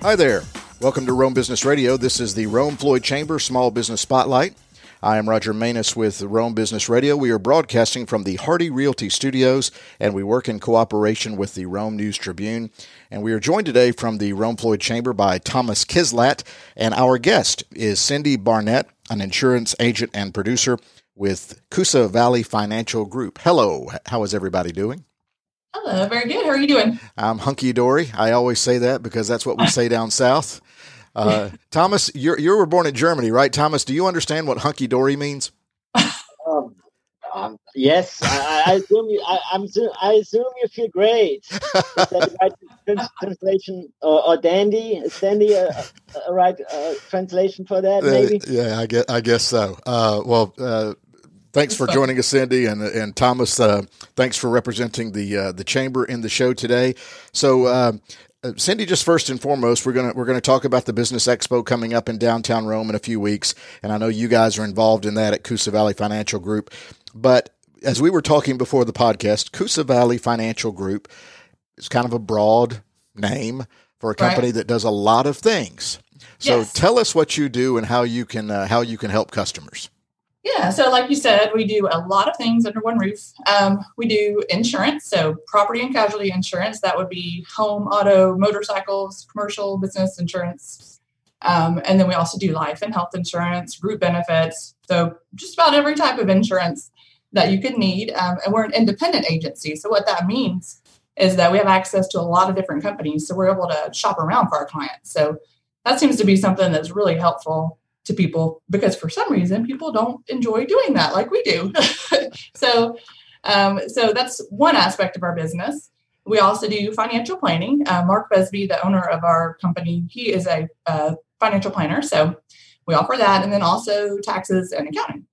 Hi there. Welcome to Rome Business Radio. This is the Rome Floyd Chamber Small Business Spotlight. I am Roger Manus with Rome Business Radio. We are broadcasting from the Hardy Realty Studios, and we work in cooperation with the Rome News Tribune. And we are joined today from the Rome Floyd Chamber by Thomas Kislat, and our guest is Cindy Barnett, an insurance agent and producer with Coosa Valley Financial Group. Hello, how is everybody doing? Hello, very good. How are you doing? I'm hunky dory. I always say that because that's what we say down south. Uh, Thomas, you you were born in Germany, right? Thomas, do you understand what hunky dory means? Um, um, yes, I, I assume you. I, am I assume you feel great. Is that right trans- translation or, or, dandy? Is dandy a, a right uh, translation for that? Uh, maybe. Uh, yeah, I guess I guess so. Uh, well, uh, thanks for joining us, Cindy, and and Thomas. Uh, thanks for representing the uh, the chamber in the show today. So. Uh, uh, Cindy, just first and foremost, we're gonna we're gonna talk about the business expo coming up in downtown Rome in a few weeks, and I know you guys are involved in that at Coosa Valley Financial Group. But as we were talking before the podcast, Coosa Valley Financial Group is kind of a broad name for a company right. that does a lot of things. So yes. tell us what you do and how you can uh, how you can help customers. Yeah, so like you said, we do a lot of things under one roof. Um, we do insurance, so property and casualty insurance. That would be home, auto, motorcycles, commercial, business insurance. Um, and then we also do life and health insurance, group benefits. So just about every type of insurance that you could need. Um, and we're an independent agency. So what that means is that we have access to a lot of different companies. So we're able to shop around for our clients. So that seems to be something that's really helpful to people because for some reason people don't enjoy doing that like we do. so, um, so that's one aspect of our business. We also do financial planning. Uh, Mark Busby, the owner of our company, he is a financial planner. So we offer that, and then also taxes and accounting.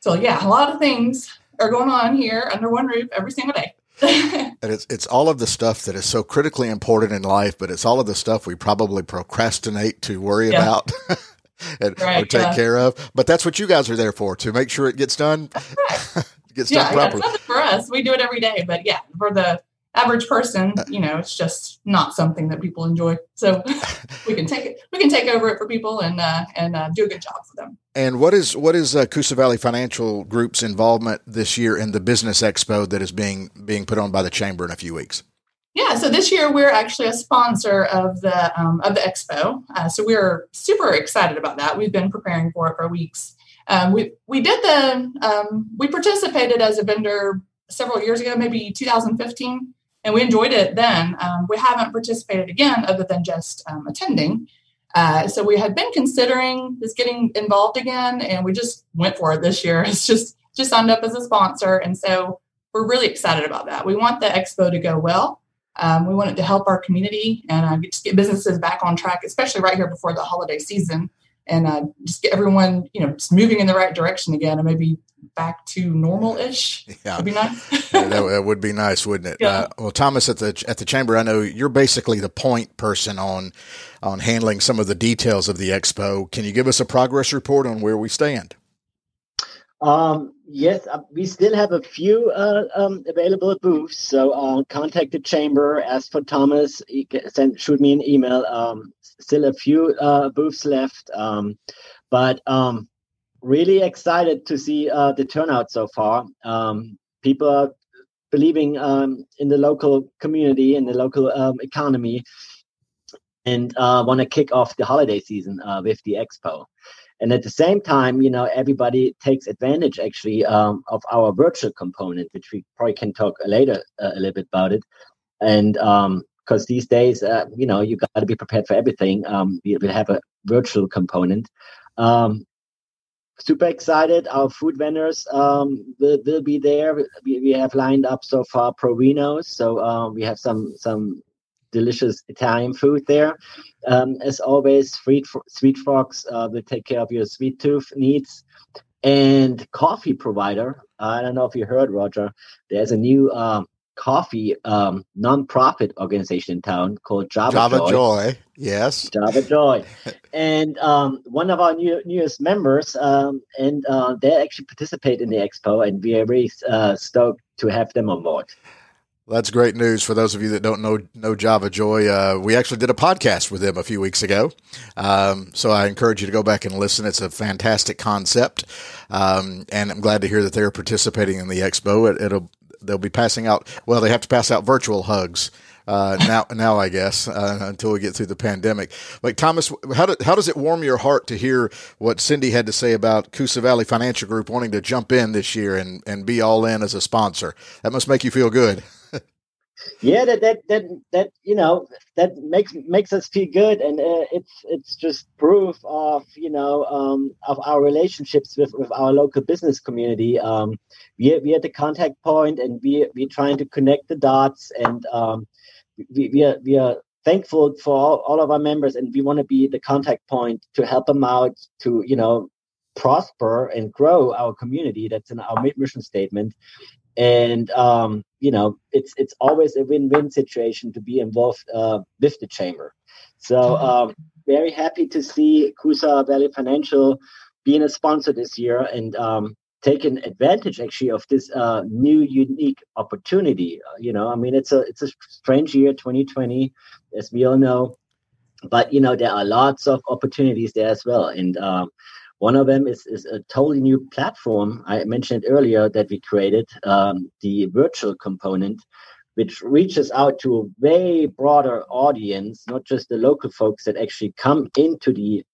So yeah, a lot of things are going on here under one roof every single day. and it's it's all of the stuff that is so critically important in life, but it's all of the stuff we probably procrastinate to worry yeah. about. and right, or take yeah. care of. But that's what you guys are there for to make sure it gets done. gets yeah, done properly. Yeah, for us, we do it every day. But yeah, for the average person, uh, you know, it's just not something that people enjoy. So we can take it, we can take over it for people and uh, and uh, do a good job for them. And what is what is uh, Coosa Valley Financial Group's involvement this year in the Business Expo that is being being put on by the chamber in a few weeks? Yeah, so this year we're actually a sponsor of the um, of the expo, uh, so we're super excited about that. We've been preparing for it for weeks. Um, we we did the um, we participated as a vendor several years ago, maybe 2015, and we enjoyed it then. Um, we haven't participated again, other than just um, attending. Uh, so we had been considering just getting involved again, and we just went for it this year. It's just just signed up as a sponsor, and so we're really excited about that. We want the expo to go well. Um, we wanted to help our community and uh, just get businesses back on track, especially right here before the holiday season, and uh, just get everyone, you know, just moving in the right direction again, and maybe back to normal-ish. Yeah, would be nice. yeah, that, that, would be nice, wouldn't it? Yeah. Uh, well, Thomas, at the at the chamber, I know you're basically the point person on on handling some of the details of the expo. Can you give us a progress report on where we stand? Um, yes, uh, we still have a few uh, um, available booths. So uh, contact the chamber. Ask for Thomas. Send shoot me an email. Um, still a few uh, booths left, um, but um, really excited to see uh, the turnout so far. Um, people are believing um, in the local community and the local um, economy, and uh, want to kick off the holiday season uh, with the expo and at the same time you know everybody takes advantage actually um, of our virtual component which we probably can talk later uh, a little bit about it. And because um, these days uh, you know you got to be prepared for everything. Um, we, we have a virtual component. Um, super excited. Our food vendors um, will, will be there. We, we have lined up so far Provino's so um, we have some some delicious Italian food there. Um, as always, Sweet, Sweet Fox uh, will take care of your sweet tooth needs. And coffee provider, I don't know if you heard, Roger, there's a new um, coffee um, non-profit organization in town called Java, Java Joy. Joy. Yes, Java Joy, and um, one of our new, newest members, um, and uh, they actually participate in the expo, and we are very uh, stoked to have them on board. That's great news for those of you that don't know know Java Joy. Uh, we actually did a podcast with them a few weeks ago, um, so I encourage you to go back and listen. It's a fantastic concept, um, and I'm glad to hear that they're participating in the expo. It, it'll they'll be passing out. Well, they have to pass out virtual hugs uh, now, now I guess uh, until we get through the pandemic. Like Thomas, how do, how does it warm your heart to hear what Cindy had to say about Coosa Valley Financial Group wanting to jump in this year and, and be all in as a sponsor? That must make you feel good. Yeah, that that that that you know that makes makes us feel good, and uh, it's it's just proof of you know um, of our relationships with with our local business community. Um, we we at the contact point, and we we're trying to connect the dots and. Um, we, we are we are thankful for all, all of our members and we want to be the contact point to help them out to you know prosper and grow our community that's in our mission statement and um, you know it's it's always a win-win situation to be involved uh, with the chamber. So um, very happy to see Coosa Valley Financial being a sponsor this year and um, taken advantage actually of this uh, new unique opportunity. Uh, you know i mean it's a it's a strange year 2020 as we all know. But you know there are lots of opportunities there as well. And um, one of them is, is a totally new platform i mentioned earlier that we created um, the virtual component which reaches out to a way broader audience not just the local folks that actually come into the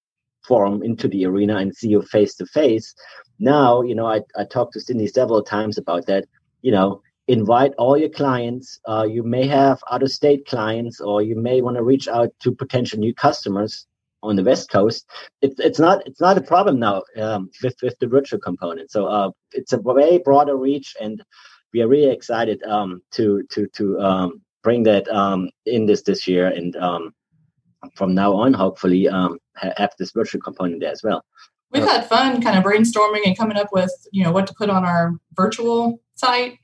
forum into the arena and see you face to face. Now, you know, I, I talked to Cindy several times about that. You know, invite all your clients. Uh, you may have out of state clients, or you may want to reach out to potential new customers on the West Coast. It's it's not it's not a problem now um, with with the virtual component. So uh, it's a way broader reach, and we are really excited um, to to to um, bring that um, in this this year and um, from now on, hopefully, um, have this virtual component there as well. We've had fun kind of brainstorming and coming up with, you know, what to put on our virtual site.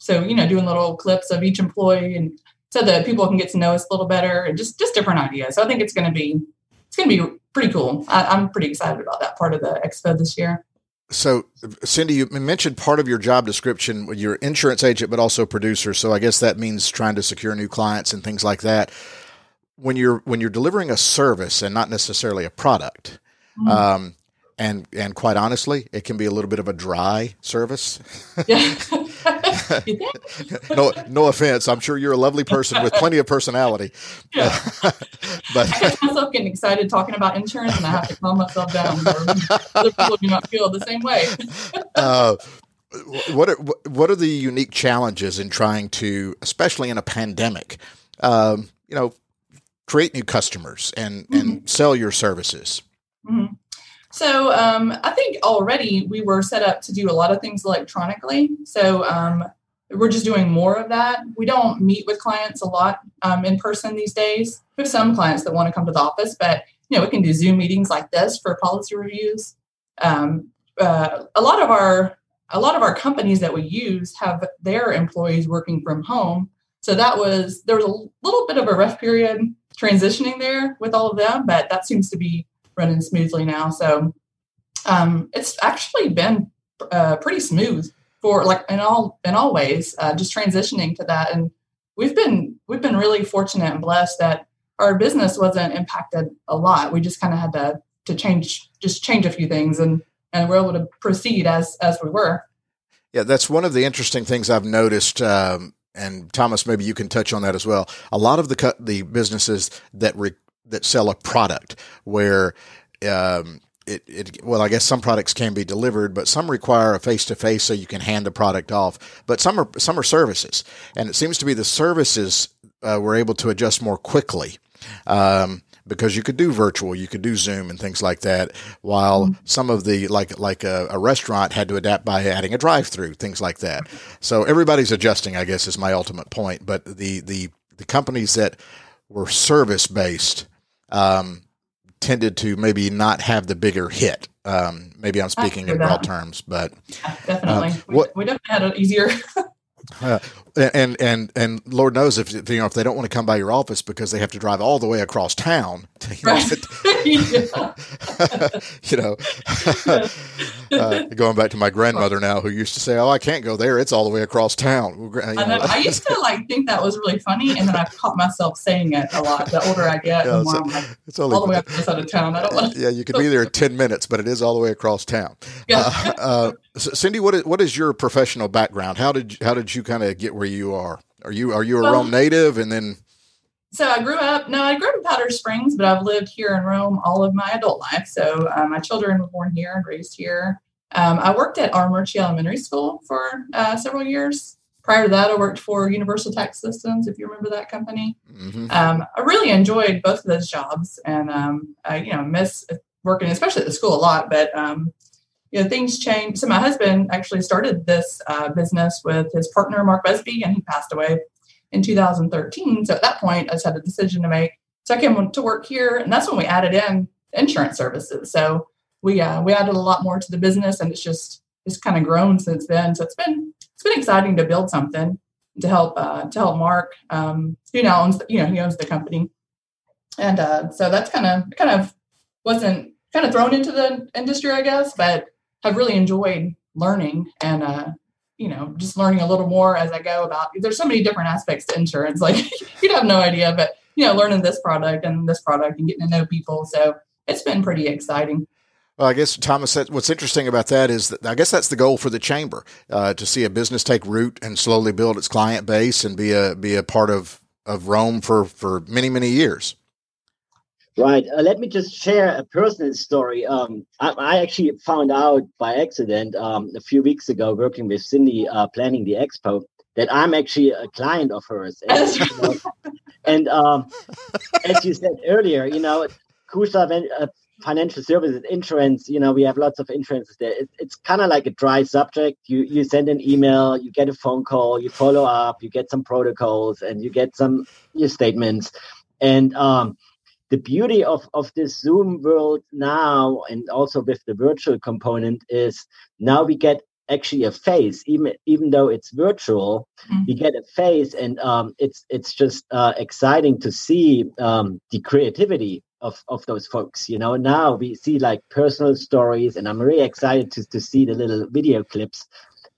So, you know, doing little clips of each employee and so that people can get to know us a little better and just, just different ideas. So I think it's going to be, it's going to be pretty cool. I, I'm pretty excited about that part of the expo this year. So, Cindy, you mentioned part of your job description, you're insurance agent, but also producer. So, I guess that means trying to secure new clients and things like that when you're when you're delivering a service and not necessarily a product, mm-hmm. um, and and quite honestly, it can be a little bit of a dry service. Yeah. no, no offense. I'm sure you're a lovely person with plenty of personality. Yeah. but I get myself getting excited talking about insurance, and I have to calm myself down. Other people do not feel the same way. uh, what are what are the unique challenges in trying to, especially in a pandemic? Um, you know, create new customers and mm-hmm. and sell your services? Mm-hmm. So um, I think already we were set up to do a lot of things electronically. So um, we're just doing more of that. We don't meet with clients a lot um, in person these days. We have some clients that want to come to the office, but you know we can do Zoom meetings like this for policy reviews. Um, uh, a lot of our a lot of our companies that we use have their employees working from home. So that was there was a little bit of a rough period transitioning there with all of them, but that seems to be running smoothly now. So um, it's actually been uh, pretty smooth for like in all in all ways, uh, just transitioning to that. And we've been we've been really fortunate and blessed that our business wasn't impacted a lot. We just kind of had to to change just change a few things and and we're able to proceed as as we were. Yeah, that's one of the interesting things I've noticed um, and Thomas, maybe you can touch on that as well. A lot of the cut the businesses that re, that sell a product where um, it, it, well, I guess some products can be delivered, but some require a face to face so you can hand the product off. But some are some are services, and it seems to be the services uh, were able to adjust more quickly. Um, because you could do virtual, you could do Zoom and things like that. While mm-hmm. some of the like like a, a, restaurant had to adapt by adding a drive-through, things like that. So everybody's adjusting, I guess, is my ultimate point. But the the the companies that were service based um, tended to maybe not have the bigger hit. Um, maybe I'm speaking in broad terms, but yeah, definitely, uh, what, we, we definitely had it easier. Uh, and and and Lord knows if you know if they don't want to come by your office because they have to drive all the way across town. You know, you know uh, going back to my grandmother now, who used to say, "Oh, I can't go there; it's all the way across town." You know. I. Used to like think that was really funny, and then I caught myself saying it a lot. The older I get, yeah, the more I'm like, it's all the way up this side of town. I don't want. Yeah, you could be there in ten minutes, but it is all the way across town. Yeah. Uh, uh, Cindy, what is what is your professional background? How did how did you kind of get where you are? Are you are you a well, Rome native, and then? So I grew up. No, I grew up in Powder Springs, but I've lived here in Rome all of my adult life. So uh, my children were born here and raised here. Um, I worked at Armuchee Elementary School for uh, several years. Prior to that, I worked for Universal Tax Systems, if you remember that company. Mm-hmm. Um, I really enjoyed both of those jobs, and um, I, you know, miss working, especially at the school, a lot. But um, you know, things change. So my husband actually started this uh, business with his partner Mark Busby, and he passed away in 2013. So at that point, I just had a decision to make. So I came to work here, and that's when we added in insurance services. So we uh, we added a lot more to the business, and it's just it's kind of grown since then. So it's been it's been exciting to build something to help uh, to help Mark, um, who now owns the, you know he owns the company, and uh, so that's kind of kind of wasn't kind of thrown into the industry, I guess, but have really enjoyed learning and uh, you know just learning a little more as I go about. There's so many different aspects to insurance, like you'd have no idea, but you know learning this product and this product and getting to know people. So it's been pretty exciting. Well, I guess Thomas, what's interesting about that is that I guess that's the goal for the chamber uh, to see a business take root and slowly build its client base and be a be a part of of Rome for for many many years. Right. Uh, let me just share a personal story. Um, I, I, actually found out by accident um, a few weeks ago, working with Cindy, uh, planning the expo, that I'm actually a client of hers. And, you know, and um, as you said earlier, you know, Coosa uh, financial services, insurance, you know, we have lots of insurances there. It, it's kind of like a dry subject. You you send an email, you get a phone call, you follow up, you get some protocols, and you get some your statements. And um, the beauty of, of this Zoom world now, and also with the virtual component, is now we get actually a face, even even though it's virtual, mm-hmm. you get a face, and um, it's it's just uh, exciting to see um, the creativity of of those folks. You know, now we see like personal stories, and I'm really excited to to see the little video clips,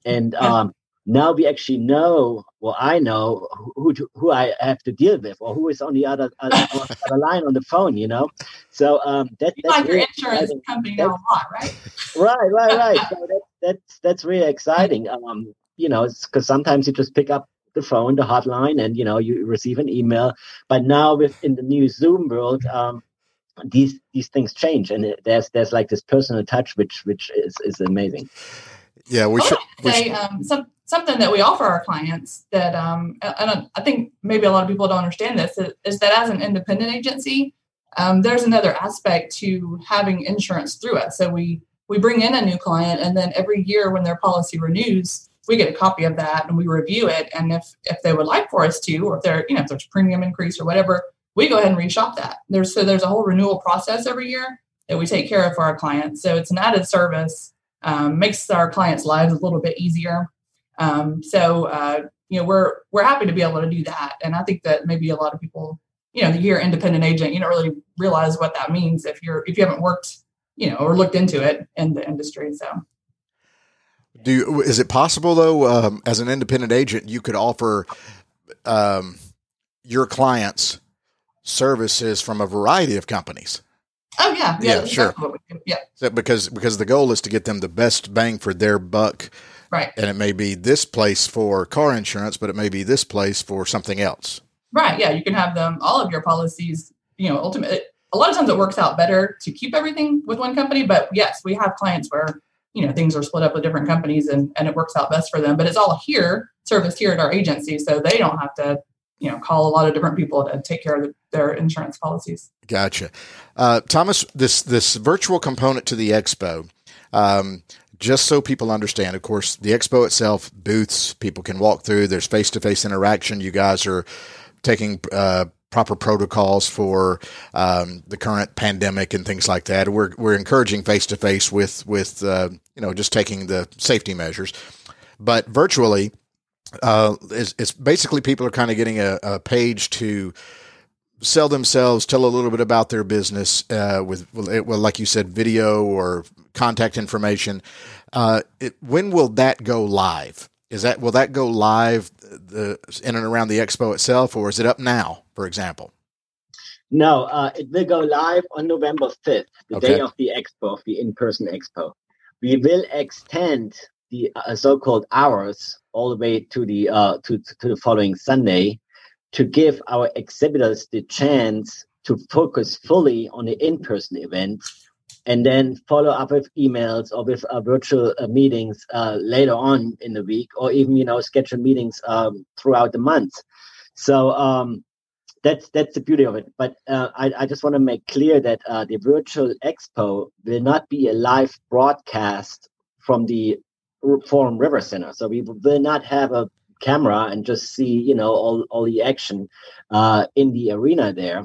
and um, now we actually know, well, I know who who I have to deal with, or who is on the other, other, other line on the phone. You know, so um, that, that's like really your insurance exciting. company now a lot, right? right, right, right. so that, that's that's really exciting. Um, you know, because sometimes you just pick up the phone, the hotline, and you know you receive an email. But now within the new Zoom world, um, these these things change, and it, there's there's like this personal touch, which which is is amazing. Yeah, we should. Say, um, some something that we offer our clients that um, and I think maybe a lot of people don't understand this is that as an independent agency, um, there's another aspect to having insurance through it. So we we bring in a new client, and then every year when their policy renews, we get a copy of that and we review it. And if if they would like for us to, or if there you know if there's a premium increase or whatever, we go ahead and reshop that. There's so there's a whole renewal process every year that we take care of for our clients. So it's an added service, um, makes our clients' lives a little bit easier. Um, so uh, you know we're we're happy to be able to do that, and I think that maybe a lot of people, you know, you hear independent agent, you don't really realize what that means if you're if you haven't worked, you know, or looked into it in the industry. So. Do you, is it possible though, um, as an independent agent, you could offer um, your clients services from a variety of companies? Oh yeah, yeah, yeah sure. Yeah, so because because the goal is to get them the best bang for their buck Right. And it may be this place for car insurance, but it may be this place for something else. Right. Yeah. You can have them, all of your policies, you know, ultimately, a lot of times it works out better to keep everything with one company. But yes, we have clients where, you know, things are split up with different companies and, and it works out best for them. But it's all here, serviced here at our agency. So they don't have to, you know, call a lot of different people to take care of the, their insurance policies. Gotcha. Uh, Thomas, this, this virtual component to the expo, um, just so people understand, of course, the expo itself, booths, people can walk through. There's face to face interaction. You guys are taking uh, proper protocols for um, the current pandemic and things like that. We're we're encouraging face to face with with uh, you know just taking the safety measures, but virtually. uh, it's, it's, basically people are kind of getting a, a, page to sell themselves, tell a little bit about their business uh, with, well, like you said, video or contact information. Uh, it, when will that go live? Is that will that go live the, in and around the expo itself, or is it up now, for example? No, uh, it will go live on November 5th, the okay. day of the expo, of the in person expo. We will extend the uh, so called hours all the way to the uh, to, to the following Sunday to give our exhibitors the chance to focus fully on the in person event and then follow up with emails or with uh, virtual uh, meetings uh, later on in the week or even you know schedule meetings um, throughout the month so um, that's that's the beauty of it. But uh, I, I just want to make clear that uh, the virtual expo will not be a live broadcast from the Forum River Center. So we will not have a camera and just see you know all, all the action uh, in the arena there.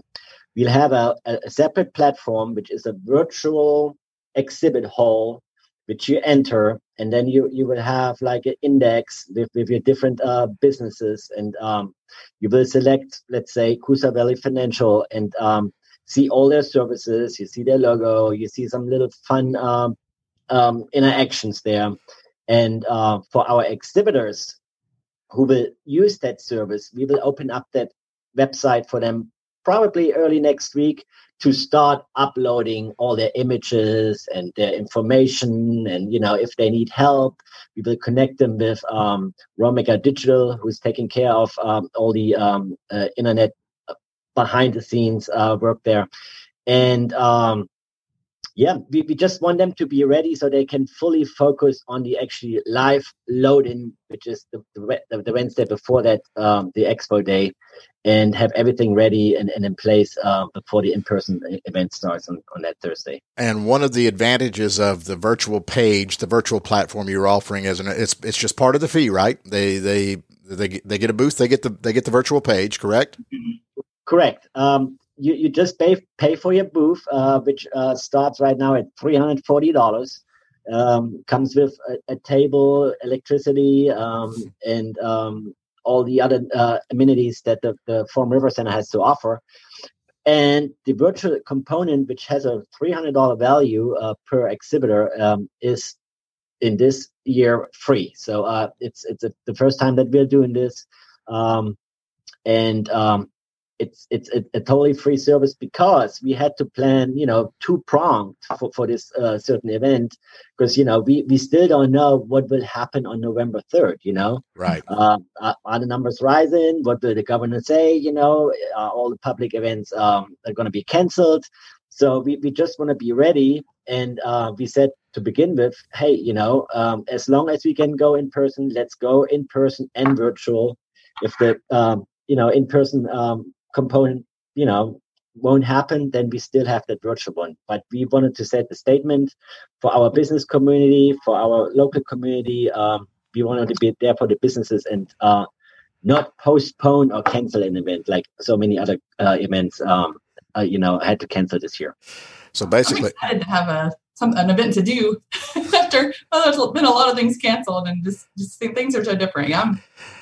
We'll have a, a separate platform which is a virtual exhibit hall which you enter and then you you will have like an index with, with your different uh, businesses. And um, you will select let's say Coosa Valley Financial and um, see all their services. You see their logo. You see some little fun um, um interactions there. And uh, for our exhibitors who will use that service. We will open up that website for them probably early next week to start uploading all their images and their information and you know if they need help we will connect them with um, Romega Digital who's taking care of um, all the um, uh, internet uh, behind the scenes uh, work there. And um, yeah, we, we just want them to be ready so they can fully focus on the actually live load-in, which is the, the, the Wednesday before that, um, the expo day, and have everything ready and, and in place uh, before the in-person event starts on, on that Thursday. And one of the advantages of the virtual page, the virtual platform you're offering, is an, it's it's just part of the fee, right? They they they they get a booth, they get the they get the virtual page, correct? Correct. Um, you, you just pay pay for your booth, uh, which uh, starts right now at three hundred forty dollars. Um, comes with a, a table, electricity, um, and um, all the other uh, amenities that the, the Forum River Center has to offer. And the virtual component, which has a three hundred dollar value uh, per exhibitor, um, is in this year free. So uh, it's it's a, the first time that we're doing this, um, and um, it's it's a, a, totally free service because we had to plan you know two pronged for, for this uh, certain event. Because you know we we still don't know what will happen on november 3rd you know? Right. Uh, are the numbers rising? What will the governor say? You know uh, all the public events um, are going to be canceled? So we, we just want to be ready. And uh, we said to begin with hey you know um, as long as we can go in person let's go in person and virtual. If the um, you know in person um, component, you know, won't happen, then we still have that virtual one. But we wanted to set the statement for our business community, for our local community. Um, we wanted to be there for the businesses and uh, not postpone or cancel an event like so many other uh, events. Um, uh, you know, had to cancel this year. So basically, I had to have a some an event to do after well, there's been a lot of things canceled and just just things are so different. I'm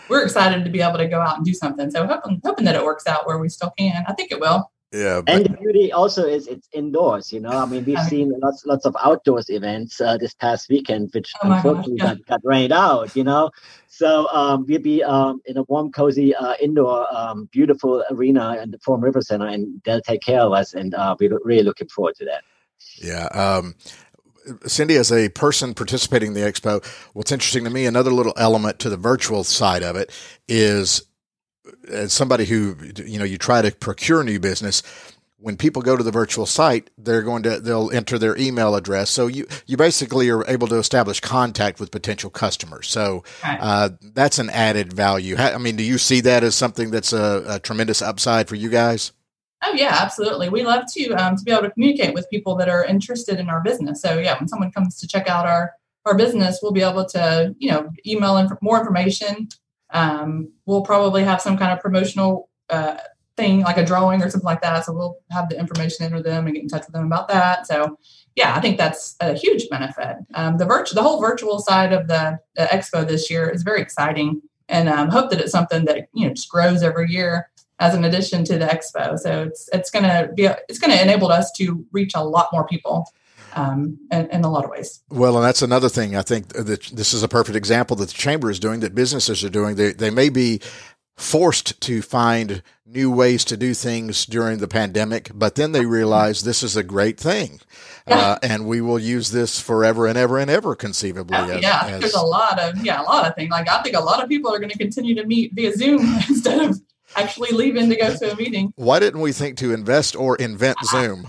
we're excited to be able to go out and do something. So hoping hoping that it works out where we still can. I think it will. Yeah, but- and the beauty also is it's indoors. You know, I mean, we've seen lots lots of outdoors events uh, this past weekend, which oh unfortunately gosh, yeah. got, got rained out. You know, so um, we'll be um, in a warm, cozy uh, indoor, um, beautiful arena in the Forum River Center, and they'll take care of us, and uh, we're really looking forward to that. Yeah. Cindy, as a person participating in the expo, what's interesting to me, another little element to the virtual side of it is as somebody who, you know, you try to procure new business, when people go to the virtual site, they're going to, they'll enter their email address. So you, you basically are able to establish contact with potential customers. So, uh, that's an added value. I mean, do you see that as something that's a, a tremendous upside for you guys? Oh yeah, absolutely. We love to um, to be able to communicate with people that are interested in our business. So yeah, when someone comes to check out our our business, we'll be able to you know email inf- more information. Um, we'll probably have some kind of promotional uh, thing like a drawing or something like that. So we'll have the information enter them and get in touch with them about that. So yeah, I think that's a huge benefit. Um, the virtual, the whole virtual side of the, the expo this year is very exciting. and um, hope that it's something that you know just grows every year as an addition to the expo. So it's it's going to be it's going to enable us to reach a lot more people. Um, in, in, a lot of ways. Well, and that's another thing. I think that this is a perfect example that the chamber is doing, that businesses are doing. They, they may be forced to find new ways to do things during the pandemic, but then they realize this is a great thing. Yeah. Uh, and we will use this forever and ever and ever conceivably. As, yeah, as, there's a lot of, yeah, a lot of things. Like I think a lot of people are going to continue to meet via Zoom instead of actually leaving to go to a meeting. Why didn't we think to invest or invent Zoom?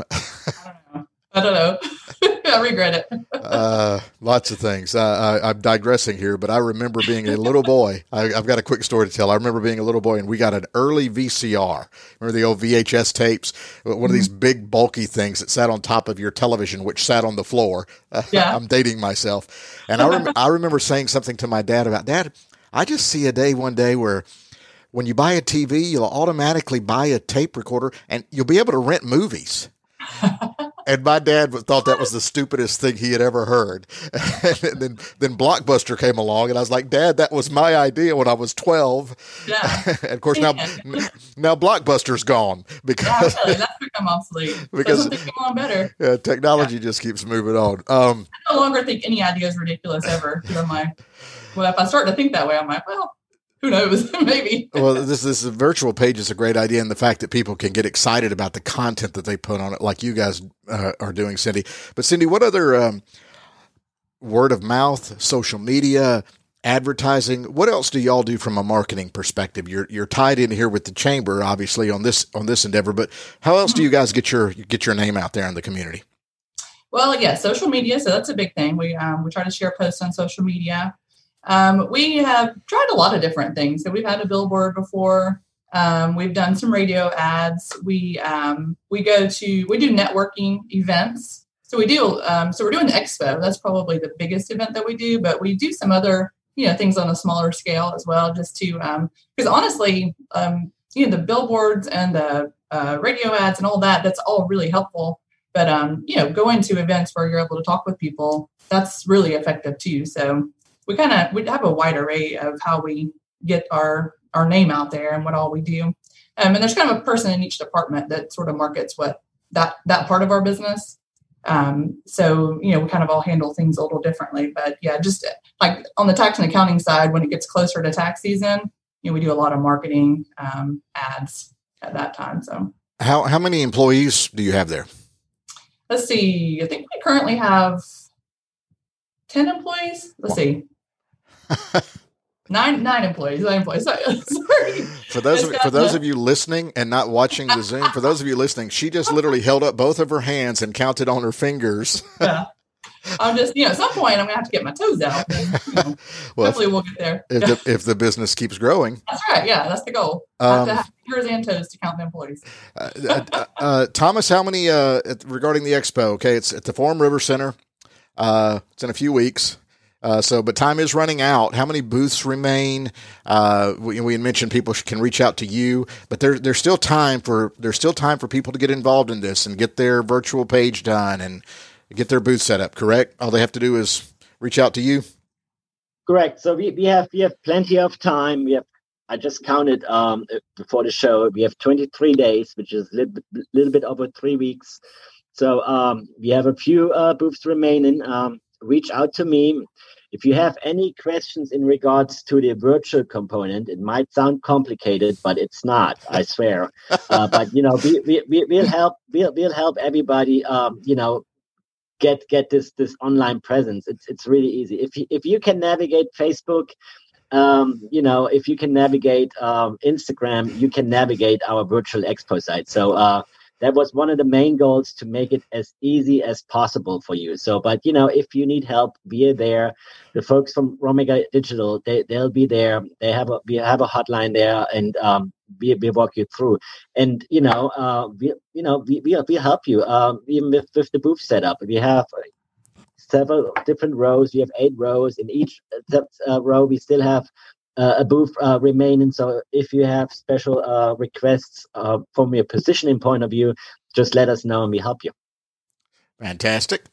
I don't know. I regret it. uh, lots of things. Uh, I, am digressing here, but I remember being a little boy. I, have got a quick story to tell. I remember being a little boy, and we got an early VCR. Remember the old VHS tapes? One of these mm-hmm. big, bulky things that sat on top of your television, which sat on the floor. Yeah. I'm dating myself. And I, rem- I remember saying something to my dad about, Dad, I just see a day one day where when you buy a TV, you'll automatically buy a tape recorder and you'll be able to rent movies. and my dad thought that was the stupidest thing he had ever heard. and then then Blockbuster came along, and I was like, Dad, that was my idea when I was twelve. Yeah. and of course now now Blockbuster's gone because yeah, that's become obsolete. Because so on better. Yeah, technology just keeps moving on. Um, I no longer think any idea is ridiculous ever. my well, if I start to think that way, I'm like, well, who knows? Maybe. well, this this virtual page is a great idea, and the fact that people can get excited about the content that they put on it, like you guys uh, are doing, Cindy. But Cindy, what other um, word of mouth, social media, advertising? What else do y'all do from a marketing perspective? You're you're tied in here with the chamber, obviously on this on this endeavor. But how else do you guys get your get your name out there in the community? Well, yeah, social media. So that's a big thing. We um, we try to share posts on social media. Um, we have tried a lot of different things. So we've had a billboard before. Um, we've done some radio ads. We um, we go to we do networking events. So we do um, so we're doing the expo. That's probably the biggest event that we do. But we do some other you know things on a smaller scale as well, just to because um, honestly, um, you know the billboards and the uh, radio ads and all that that's all really helpful. But you know going to events where you're able to talk with people that's really effective too. So we kind of we have a wide array of how we get our our name out there and what all we do. Um, and there's kind of a person in each department that sort of markets what that that part of our business. Um, so you know we kind of all handle things a little differently. But yeah, just like on the tax and accounting side, when it gets closer to tax season, you know we do a lot of marketing um, ads at that time. So how how many employees do you have there? Let's see. I think we currently have ten employees. Let's see nine nine employees. Nine employees. Sorry. For those of, for those of you listening and not watching the Zoom, for those of you listening, she just literally held up both of her hands and counted on her fingers. yeah. I'm just, you know, at some point I'm gonna have to get my toes out. And, you know, well, hopefully, if, we'll get there. If, the, if the business keeps growing, that's right. Yeah, that's the goal. Um, have to have fingers and toes to count the employees. uh, uh, uh, Thomas, how many uh, regarding the expo? Okay, it's at the Forum River Center. Uh, it's in a few weeks. Uh, so, but time is running out. How many booths remain? Uh, we, we, mentioned people can reach out to you, but there, there's still time for there's still time for people to get involved in this and get their virtual page done and get their booth set up. Correct? All they have to do is reach out to you. Correct. So we, we have we have plenty of time. We have I just counted um, before the show. We have 23 days, which is a little bit, little bit over three weeks. So um, we have a few uh, booths remaining. Um, reach out to me. If you have any questions in regards to the virtual component, it might sound complicated, but it's not. I swear. uh, but you know, we, we, we, will help. We'll, we'll help everybody. Um, you know, get get this this online presence. It's it's really easy. If you, if you can navigate Facebook, um, you know, if you can navigate um, Instagram, you can navigate our virtual expo site. So uh, that was one of the main goals to make it as easy as possible for you. So but you know if you need help are there. The folks from romega digital they, they'll be there. They have a we have a hotline there and um, we, we walk you through. And you know uh, we you know we, we, we help you um, even with, with the booth setup. We have several different rows. We have eight rows. In each uh, uh row we still have a booth uh, remaining. So if you have special uh, requests uh, from your positioning point of view, just let us know and we help you. Fantastic.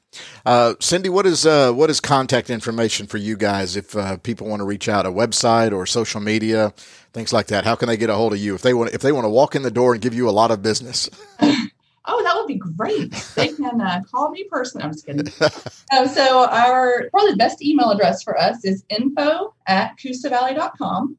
Uh, Cindy, what is uh, what is contact information for you guys if uh, people want to reach out? A website or social media, things like that. How can they get a hold of you if they want if they want to walk in the door and give you a lot of business? oh, that would be great. They can uh, call me personally. I'm just kidding. um, so our probably the best email address for us is info at coosavalley.com.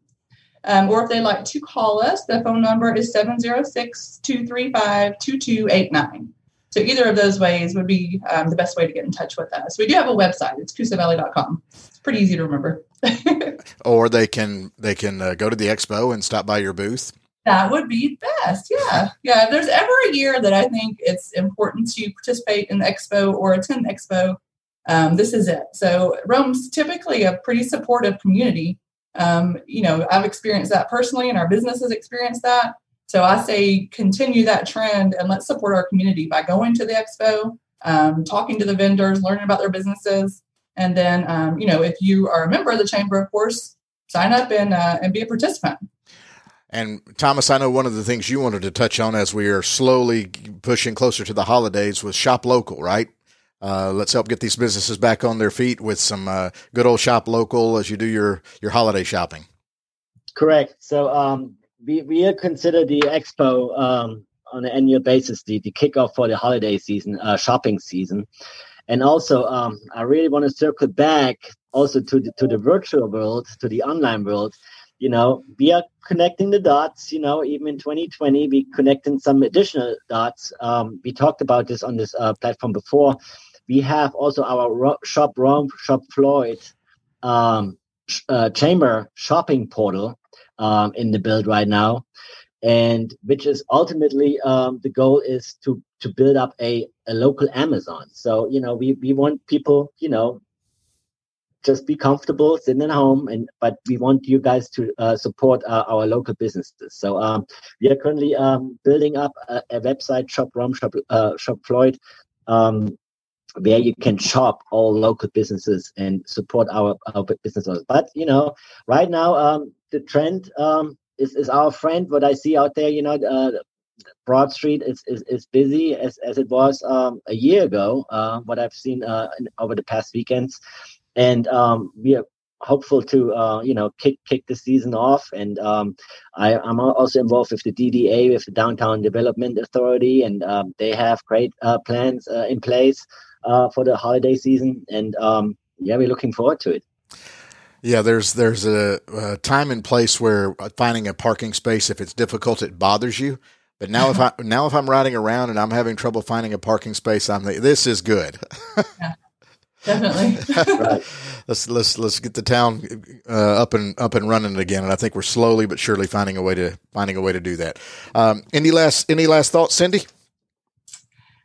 Um, or if they'd like to call us, the phone number is 706 235 2289. So either of those ways would be um, the best way to get in touch with us. We do have a website. It's coosavalley.com. It's pretty easy to remember. or they can they can uh, go to the expo and stop by your booth. That would be best. Yeah. Yeah. If there's ever a year that I think it's important to participate in the expo or attend the expo, um, this is it. So Rome's typically a pretty supportive community. Um, you know, I've experienced that personally and our business has experienced that. So I say continue that trend and let's support our community by going to the expo, um, talking to the vendors, learning about their businesses. And then, um, you know, if you are a member of the chamber, of course, sign up and, uh, and be a participant. And Thomas, I know one of the things you wanted to touch on as we are slowly pushing closer to the holidays was shop local, right? Uh, let's help get these businesses back on their feet with some uh, good old shop local as you do your your holiday shopping. Correct. So um, we we consider the expo um, on an annual basis the, the kickoff for the holiday season, uh, shopping season, and also um, I really want to circle back also to the, to the virtual world, to the online world you know, we are connecting the dots. You know, even in 2020, we connecting some additional dots. Um, we talked about this on this uh, platform before. We have also our ro- shop Rome, shop Floyd um, sh- uh, chamber shopping portal um, in the build right now, and which is ultimately um, the goal is to to build up a, a local Amazon. So you know, we we want people, you know, just be comfortable sitting at home and but we want you guys to uh, support uh, our local businesses so um, we are currently um, building up a, a, website shop Rome shop uh, shop floyd um, where you can shop all local businesses and support our, our businesses but you know right now um, the trend um, is, is our friend what i see out there you know uh, Broad Street is, is, is busy as, as it was um, a year ago. Uh, what I've seen uh, in, over the past weekends, and um, we are hopeful to uh, you know kick kick the season off. And um, I, am also involved with the DDA, with the Downtown Development Authority, and um, they have great uh, plans uh, in place uh, for the holiday season. And um, yeah, we're looking forward to it. Yeah, there's there's a, a, time and place where finding a parking space, if it's difficult, it bothers you. But now, if I now if I'm riding around and I'm having trouble finding a parking space, I'm like, this is good. yeah definitely. right. Let's let's let's get the town uh, up and up and running again, and I think we're slowly but surely finding a way to finding a way to do that. Um, any last any last thoughts, Cindy?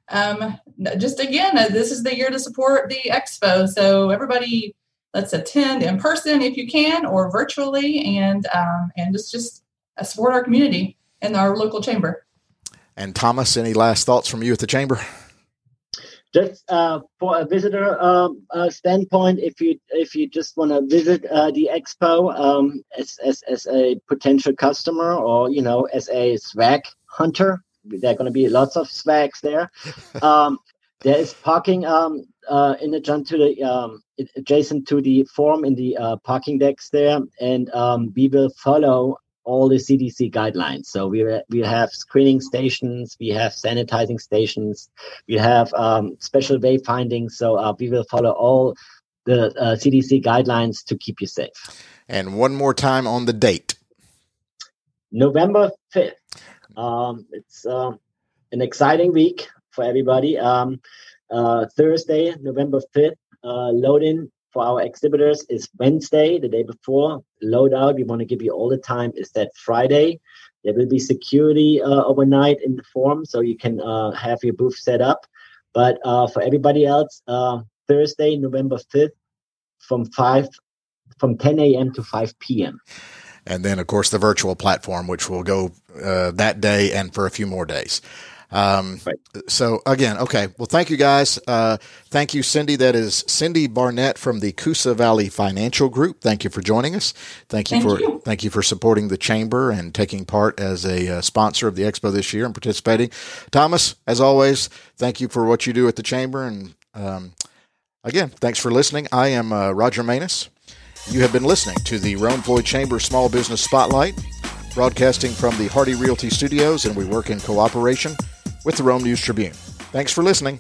Um, just again, uh, this is the year to support the expo, so everybody, let's attend in person if you can, or virtually, and um, and just just uh, support our community and our local chamber. And Thomas, any last thoughts from you at the chamber? Just uh, for a visitor um, uh, standpoint, if you if you just want to visit uh, the expo um, as, as as a potential customer or you know as a swag hunter, there are going to be lots of swags there. Um, there is parking um, uh, in adjacent to the um, adjacent to the Forum in the uh, parking decks there, and um, we will follow all the CDC guidelines. So we we have screening stations, we have sanitizing stations, we have um, special wayfinding. So uh, we will follow all the uh, CDC guidelines to keep you safe. And one more time on the date. November fifth. Um, it's uh, an exciting week for everybody. Um, uh, Thursday, November fifth. Uh, load-in for our exhibitors is Wednesday, the day before. Loadout, we want to give you all the time, is that Friday. There will be security uh, overnight in the Forum, so you can uh, have your booth set up. But uh, for everybody else, uh, Thursday, November 5th, from 5 from 10 a.m. to 5 p.m. And then, of course, the virtual platform, which will go uh, that day and for a few more days. Um, right. So again, okay. Well, thank you guys. Uh, thank you, Cindy. That is Cindy Barnett from the Coosa Valley Financial Group. Thank you for joining us. Thank you thank for you. thank you for supporting the chamber and taking part as a uh, sponsor of the expo this year and participating. Thomas, as always, thank you for what you do at the chamber. And um, again, thanks for listening. I am uh, Roger Manus. You have been listening to the Rome Floyd Chamber Small Business Spotlight, broadcasting from the Hardy Realty Studios, and we work in cooperation with the Rome News Tribune. Thanks for listening.